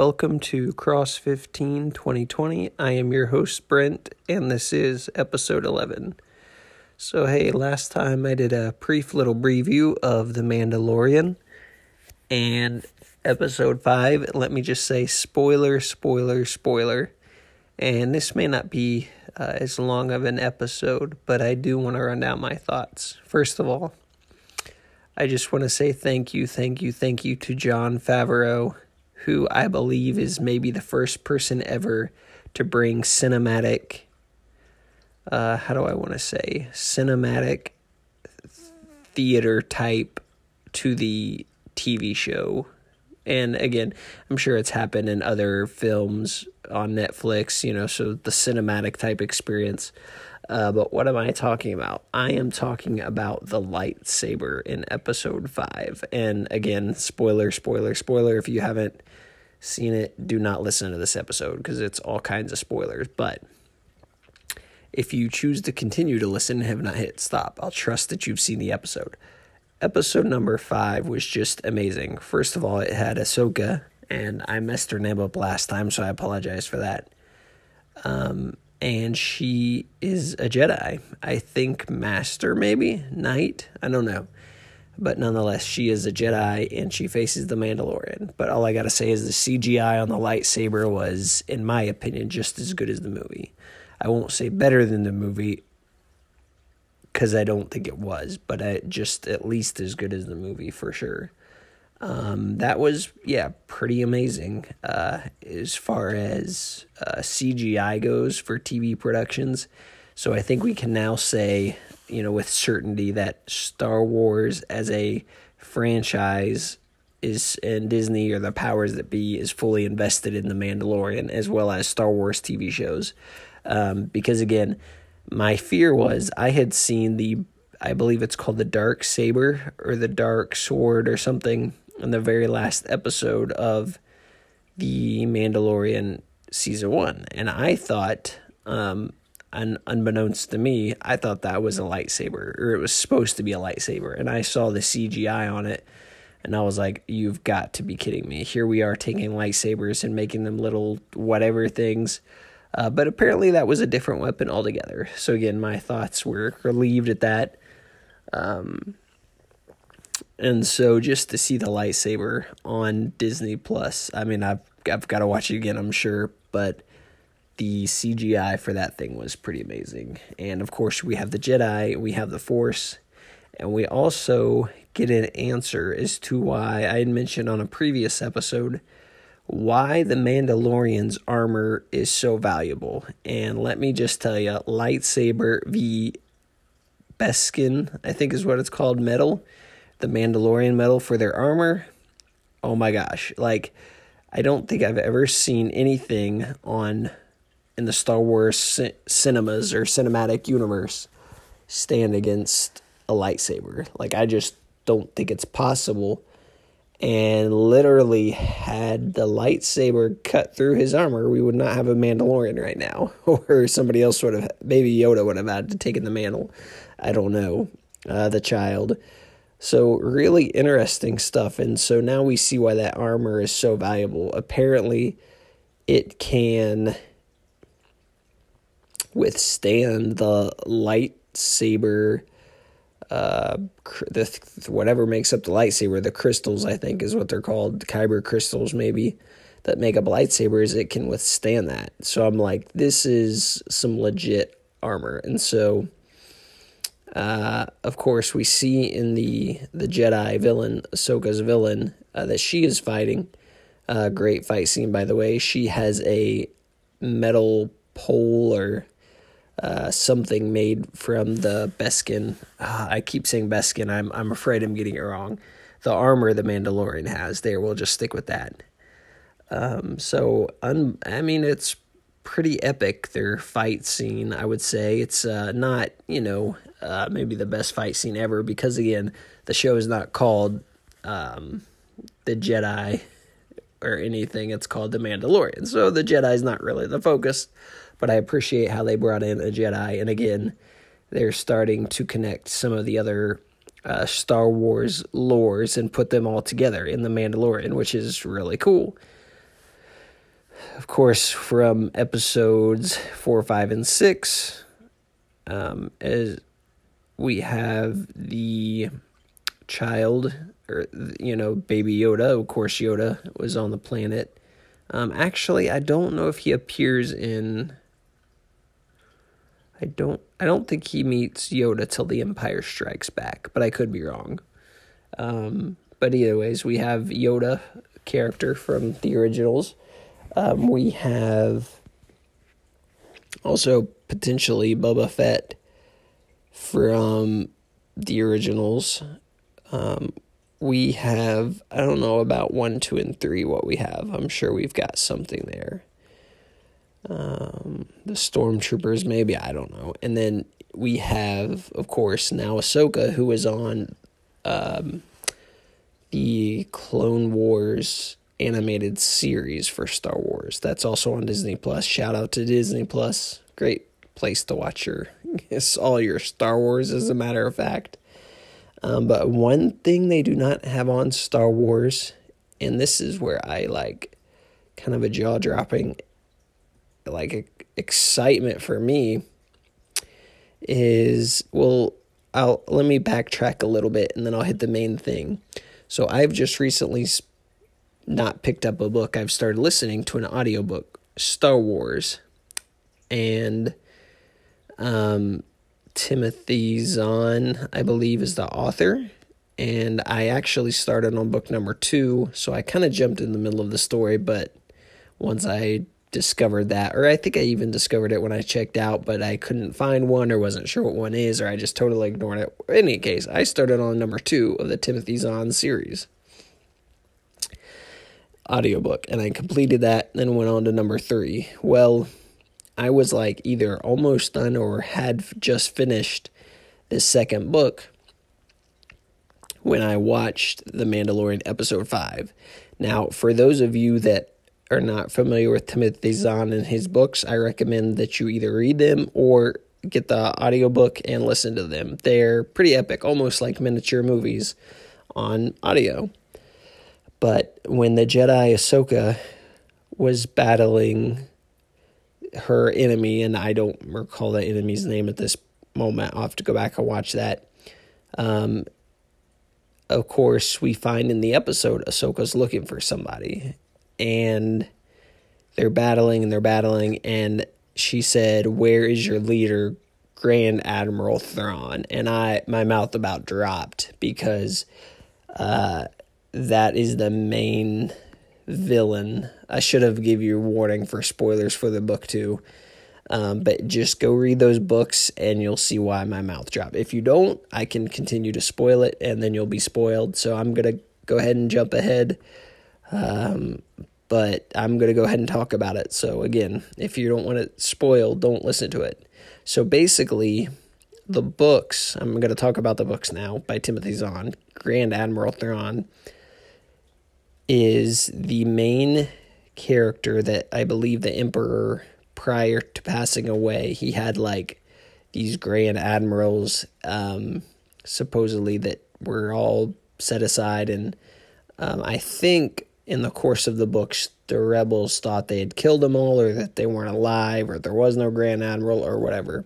Welcome to Cross 15 2020. I am your host, Brent, and this is episode 11. So, hey, last time I did a brief little preview of The Mandalorian and episode 5. Let me just say spoiler, spoiler, spoiler. And this may not be uh, as long of an episode, but I do want to run down my thoughts. First of all, I just want to say thank you, thank you, thank you to Jon Favreau, who I believe is maybe the first person ever to bring cinematic, uh, how do I want to say, cinematic theater type to the TV show. And again, I'm sure it's happened in other films on Netflix, you know, so the cinematic type experience. Uh, but what am I talking about? I am talking about the lightsaber in episode five. And again, spoiler, spoiler, spoiler. If you haven't seen it, do not listen to this episode because it's all kinds of spoilers. But if you choose to continue to listen and have not hit stop, I'll trust that you've seen the episode. Episode number five was just amazing. First of all, it had Ahsoka, and I messed her name up last time, so I apologize for that. Um, and she is a Jedi. I think Master, maybe Knight. I don't know, but nonetheless, she is a Jedi, and she faces the Mandalorian. But all I gotta say is the CGI on the lightsaber was, in my opinion, just as good as the movie. I won't say better than the movie because I don't think it was, but I, just at least as good as the movie for sure. Um, that was yeah pretty amazing uh, as far as uh, CGI goes for TV productions. So I think we can now say you know with certainty that Star Wars as a franchise is and Disney or the powers that be is fully invested in the Mandalorian as well as Star Wars TV shows. Um, because again, my fear was I had seen the I believe it's called the Dark Saber or the Dark Sword or something in the very last episode of the Mandalorian season one, and I thought, um, un- unbeknownst to me, I thought that was a lightsaber, or it was supposed to be a lightsaber, and I saw the CGI on it, and I was like, "You've got to be kidding me!" Here we are taking lightsabers and making them little whatever things. Uh, but apparently that was a different weapon altogether. So again, my thoughts were relieved at that. Um, and so just to see the lightsaber on Disney Plus, I mean, I've I've got to watch it again, I'm sure, but the CGI for that thing was pretty amazing. And of course, we have the Jedi, we have the Force, and we also get an answer as to why I had mentioned on a previous episode why the Mandalorian's armor is so valuable. And let me just tell you, lightsaber v Beskar, I think is what it's called, metal the Mandalorian medal for their armor. Oh my gosh. Like, I don't think I've ever seen anything on in the Star Wars ci- cinemas or cinematic universe stand against a lightsaber. Like, I just don't think it's possible. And literally, had the lightsaber cut through his armor, we would not have a Mandalorian right now. Or somebody else would have, maybe Yoda would have had to take in the mantle. I don't know. Uh, the child. So, really interesting stuff. And so now we see why that armor is so valuable. Apparently, it can withstand the lightsaber, uh, the whatever makes up the lightsaber, the crystals, I think is what they're called, kyber crystals, maybe, that make up lightsabers. It can withstand that. So, I'm like, this is some legit armor. And so uh, of course, we see in the the Jedi villain, Ahsoka's villain, uh, that she is fighting. Uh, great fight scene, by the way. She has a metal pole or uh, something made from the Beskar. Uh, I keep saying Beskar. I'm I'm afraid I'm getting it wrong. The armor the Mandalorian has. There, we'll just stick with that. Um, so, un- I mean, it's pretty epic. Their fight scene, I would say, it's uh, not you know uh, maybe the best fight scene ever because again the show is not called um, the Jedi or anything. It's called the Mandalorian. So the Jedi is not really the focus, but I appreciate how they brought in a Jedi. And again, they're starting to connect some of the other uh, Star Wars lores and put them all together in the Mandalorian, which is really cool. of course, from episodes four, five, and six, um, as we have the child, or you know, baby Yoda. Of course, Yoda was on the planet. Um, actually, I don't know if he appears in. I don't. I don't think he meets Yoda till The Empire Strikes Back, but I could be wrong. Um, but either ways, we have Yoda character from the originals. Um, we have also potentially Boba Fett from the originals. Um, we have, I don't know about one, two, and three what we have. I'm sure we've got something there. Um, the stormtroopers, maybe, I don't know. And then we have, of course, now Ahsoka, who is on um, the Clone Wars animated series for Star Wars. That's also on Disney Plus. Shout out to Disney Plus. Great place to watch your it's all your Star Wars as a matter of fact. Um, but one thing they do not have on Star Wars, and this is where I like kind of a jaw dropping like excitement for me is well I'll let me backtrack a little bit and then I'll hit the main thing. So I've just recently not picked up a book. I've started listening to an audiobook, Star Wars. And um Timothy Zahn, I believe, is the author. And I actually started on book number two, so I kind of jumped in the middle of the story. But once I discovered that, or I think I even discovered it when I checked out, but I couldn't find one or wasn't sure what one is, or I just totally ignored it. In any case, I started on number two of the Timothy Zahn series audiobook, and I completed that, then went on to number three. Well, I was like either almost done or had just finished this second book when I watched The Mandalorian episode 5. Now, for those of you that are not familiar with Timothy Zahn and his books, I recommend that you either read them or get the audiobook and listen to them. They're pretty epic, almost like miniature movies on audio. But when the Jedi Ahsoka was battling her enemy, and I don't recall the enemy's name at this moment. I'll have to go back and watch that. Um, of course, we find in the episode Ahsoka's looking for somebody, and they're battling and they're battling, and she said, "Where is your leader, Grand Admiral Thrawn?" And I, my mouth about dropped because uh, that is the main villain. I should have give you a warning for spoilers for the book too. Um, but just go read those books and you'll see why my mouth dropped. If you don't, I can continue to spoil it and then you'll be spoiled. So I'm going to go ahead and jump ahead. Um, but I'm going to go ahead and talk about it. So again, if you don't want it spoiled, don't listen to it. So basically, the books, I'm going to talk about the books now by Timothy Zahn, Grand Admiral Thrawn is the main character that I believe the emperor prior to passing away he had like these grand admirals um, supposedly that were all set aside and um, I think in the course of the books the rebels thought they had killed them all or that they weren't alive or there was no grand admiral or whatever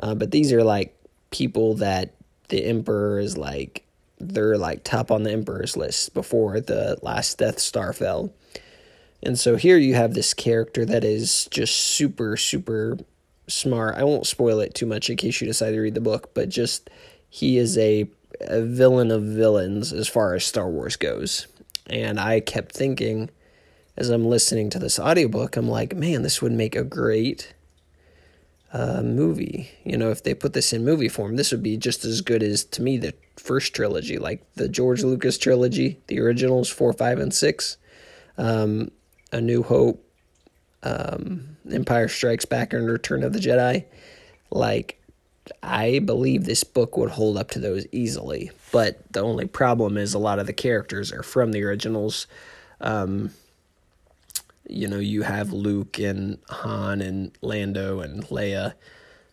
uh, but these are like people that the emperor is like they're like top on the Emperor's list before the last Death Star fell. And so here you have this character that is just super, super smart. I won't spoil it too much in case you decide to read the book, but just he is a, a villain of villains as far as Star Wars goes. And I kept thinking as I'm listening to this audiobook, I'm like, man, this would make a great uh, movie. You know, if they put this in movie form, this would be just as good as, to me, the first trilogy, like the George Lucas trilogy, the originals four, five, and six, um, A New Hope, um, Empire Strikes Back, and Return of the Jedi. Like, I believe this book would hold up to those easily. But the only problem is a lot of the characters are from the originals. Um, you know, you have Luke and Han and Lando and Leia.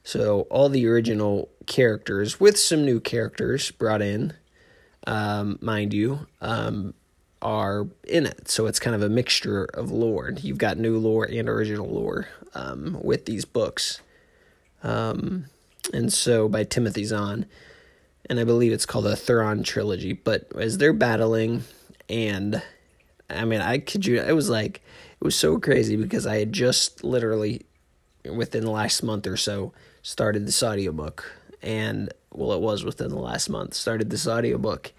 So all the original characters with some new characters brought in, um, mind you. Um, are in it. So it's kind of a mixture of lore. You've got new lore and original lore um, with these books. Um, and so by Timothy Zahn, and I believe it's called the Thrawn trilogy. But as they're battling, and I mean, I could you, it was like it was so crazy because I had just literally within the last month or so started this audiobook and well it was within the last month started this audiobook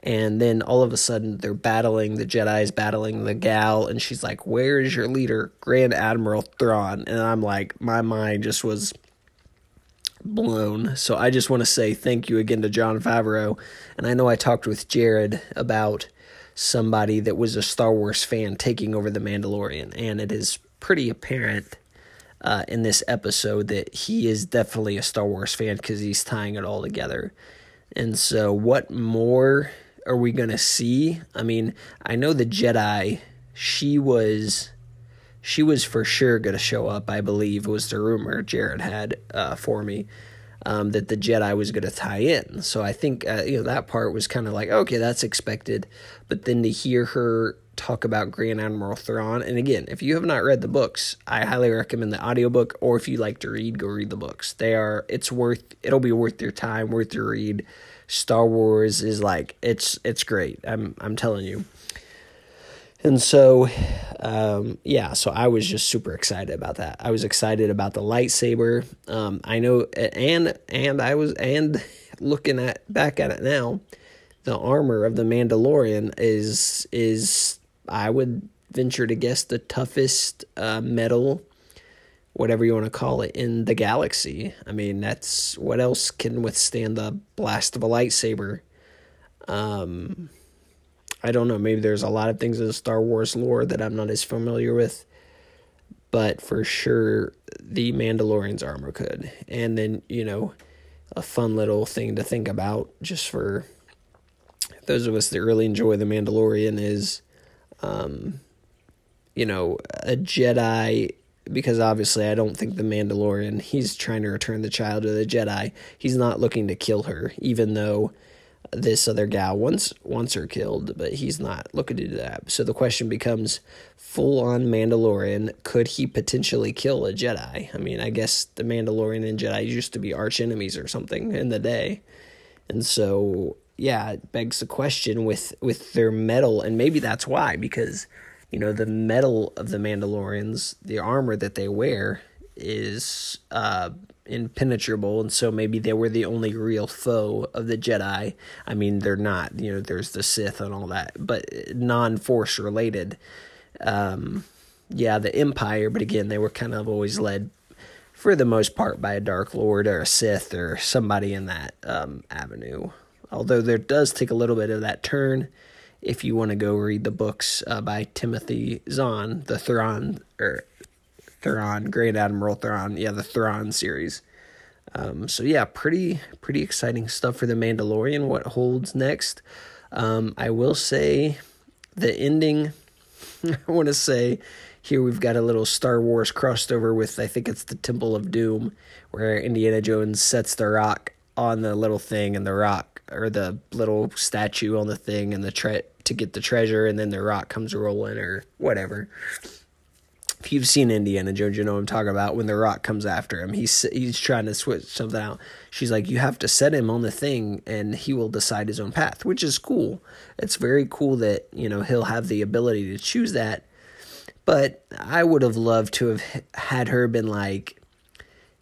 and then all of a sudden they're battling the jedi's battling the gal and she's like where is your leader grand admiral thrawn and i'm like my mind just was blown so i just want to say thank you again to Jon favreau and i know i talked with jared about somebody that was a star wars fan taking over the mandalorian and it is pretty apparent uh, in this episode that he is definitely a Star Wars fan because he's tying it all together. And so, what more are we going to see? I mean, I know the Jedi, she was. She was for sure going to show up, I believe, was the rumor Jared had uh, for me. Um, that the Jedi was going to tie in. So I think uh, you know that part was kind of like okay, that's expected. But then to hear her talk about Grand Admiral Thrawn. And again, if you have not read the books, I highly recommend the audiobook or if you like to read, go read the books. They are it's worth it'll be worth your time, worth your read. Star Wars is like it's it's great. I'm I'm telling you. And so um, yeah, so I was just super excited about that. I was excited about the lightsaber. Um, I know and and I was and looking at back at it now, the armor of the Mandalorian is is I would venture to guess the toughest uh, metal, whatever you want to call it, in the galaxy. I mean, that's what else can withstand the blast of a lightsaber. Um, I don't know. Maybe there's a lot of things in the Star Wars lore that I'm not as familiar with, but for sure, the Mandalorian's armor could. And then, you know, a fun little thing to think about just for those of us that really enjoy The Mandalorian is um, you know, a Jedi because obviously I don't think the Mandalorian he's trying to return the child to the Jedi. He's not looking to kill her, even though this other gal once once her killed, but he's not looking to do that. So the question becomes full on Mandalorian, could he potentially kill a Jedi? I mean, I guess the Mandalorian and Jedi used to be arch enemies or something in the day. And so yeah, it begs the question with with their metal, and maybe that's why because you know the metal of the Mandalorians, the armor that they wear is uh, impenetrable, and so maybe they were the only real foe of the Jedi. I mean, they're not. You know, there's the Sith and all that, but non-Force related. Um, yeah, the Empire, but again, they were kind of always led for the most part by a Dark Lord or a Sith or somebody in that um, avenue although there does take a little bit of that turn if you want to go read the books uh, by Timothy Zahn, the Thrawn or Thrawn, Great Admiral Thrawn, yeah, the Thrawn series. Um, so yeah, pretty pretty exciting stuff for the Mandalorian. What holds next? Um, I will say the ending. I want to say here we've got a little Star Wars crossed over with I think it's the Temple of Doom, where Indiana Jones sets the rock on the little thing, and the rock or the little statue on the thing and the tre- to get the treasure and then the rock comes rolling or whatever. If you've seen Indiana Jones, you know what I'm talking about. When the rock comes after him, he's he's trying to switch something out. She's like, you have to set him on the thing, and he will decide his own path, which is cool. It's very cool that you know he'll have the ability to choose that. But I would have loved to have had her been like,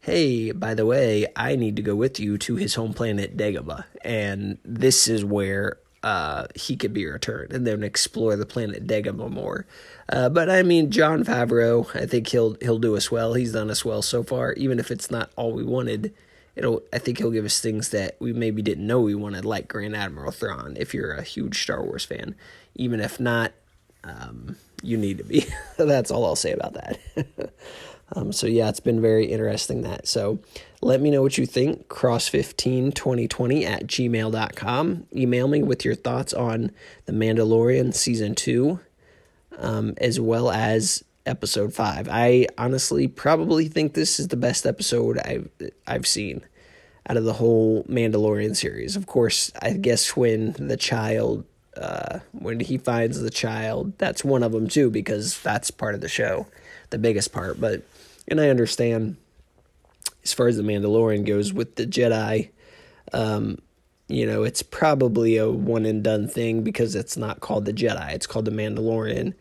hey, by the way, I need to go with you to his home planet, Dagobah, and this is where uh, he could be returned, and then explore the planet Dagobah more. Uh, but I mean, Jon Favreau, I think he'll he'll do us well. He's done us well so far, even if it's not all we wanted. It'll, I think he'll give us things that we maybe didn't know we wanted, like Grand Admiral Thrawn. If you're a huge Star Wars fan, even if not, um, you need to be. That's all I'll say about that. Um, so yeah, it's been very interesting that. So let me know what you think. Cross152020 at gmail.com. Email me with your thoughts on The Mandalorian Season 2, um, as well as episode 5. I honestly probably think this is the best episode I've, I've seen out of the whole Mandalorian series. Of course, I guess when the child uh, when he finds the child. That's one of them too, because that's part of the show, the biggest part. But and I understand as far as the Mandalorian goes with the Jedi. Um, you know, it's probably a one and done thing because it's not called the Jedi; it's called the Mandalorian.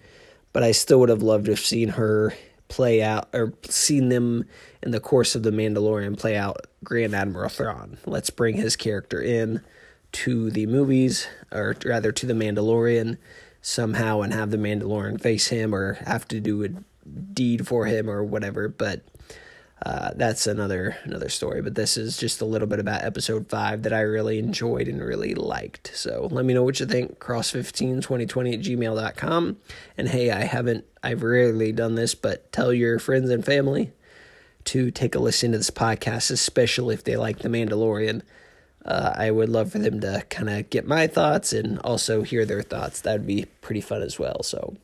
But I still would have loved to have seen her play out or seen them in the course of the Mandalorian play out Grand Admiral Thrawn. Let's bring his character in to the movies, or rather to the Mandalorian somehow, and have the Mandalorian face him or have to do deed for him or whatever. But uh, that's another another story. But this is just a little bit about episode five that I really enjoyed and really liked. So let me know what you think. Cross152020 at gmail.com. And hey, I haven't I've rarely done this, but tell your friends and family to take a listen to this podcast, especially if they like The Mandalorian. Uh, I would love for them to kind of get my thoughts and also hear their thoughts. That'd be pretty fun as well. So,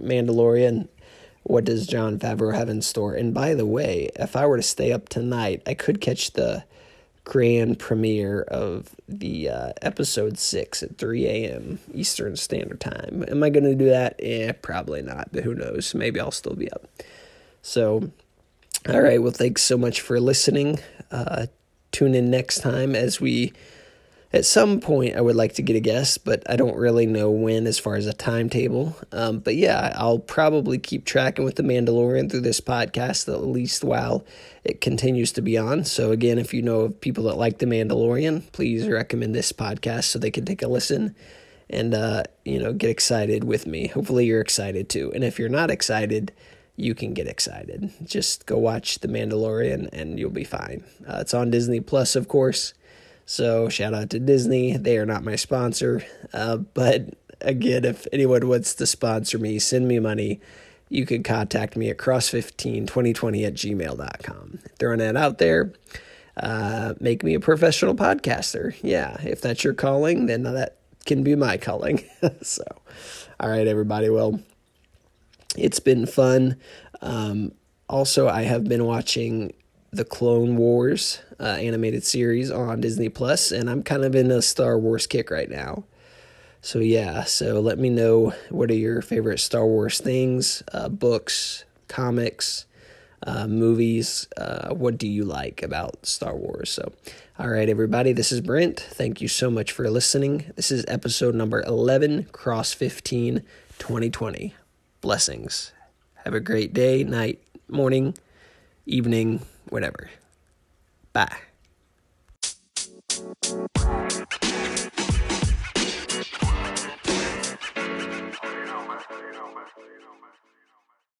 Mandalorian, what does Jon Favreau have in store? And by the way, if I were to stay up tonight, I could catch the grand premiere of the uh, episode six at 3 a.m. Eastern Standard Time. Am I going to do that? Eh, probably not, but who knows? Maybe I'll still be up. So, all right. Well, thanks so much for listening. Uh, tune in next time as we at some point I would like to get a guest, but I don't really know when as far as a timetable. Um, but yeah, I'll probably keep tracking with The Mandalorian through this podcast at least while it continues to be on. So again, if you know of people that like The Mandalorian, please recommend this podcast so they can take a listen and uh, you know get excited with me. Hopefully you're excited too. And if you're not excited, you can get excited. Just go watch The Mandalorian and you'll be fine. Uh, it's on Disney Plus, of course. So shout out to Disney. They are not my sponsor. Uh, but again, if anyone wants to sponsor me, send me money. You can contact me at cross152020 at gmail.com. Throwing that out there. Uh, make me a professional podcaster. Yeah, if that's your calling, then that can be my calling. so, all right, everybody. Well, it's been fun. Um, also, I have been watching the Clone Wars uh, animated series on Disney Plus, and I'm kind of in a Star Wars kick right now. So yeah, so let me know what are your favorite Star Wars things, uh, books, comics, uh, movies. Uh, what do you like about Star Wars? So, all right, everybody, this is Brent. Thank you so much for listening. This is episode number 11, Cross 15, 2020. Blessings. Have a great day, night, morning, evening, whatever. Bye.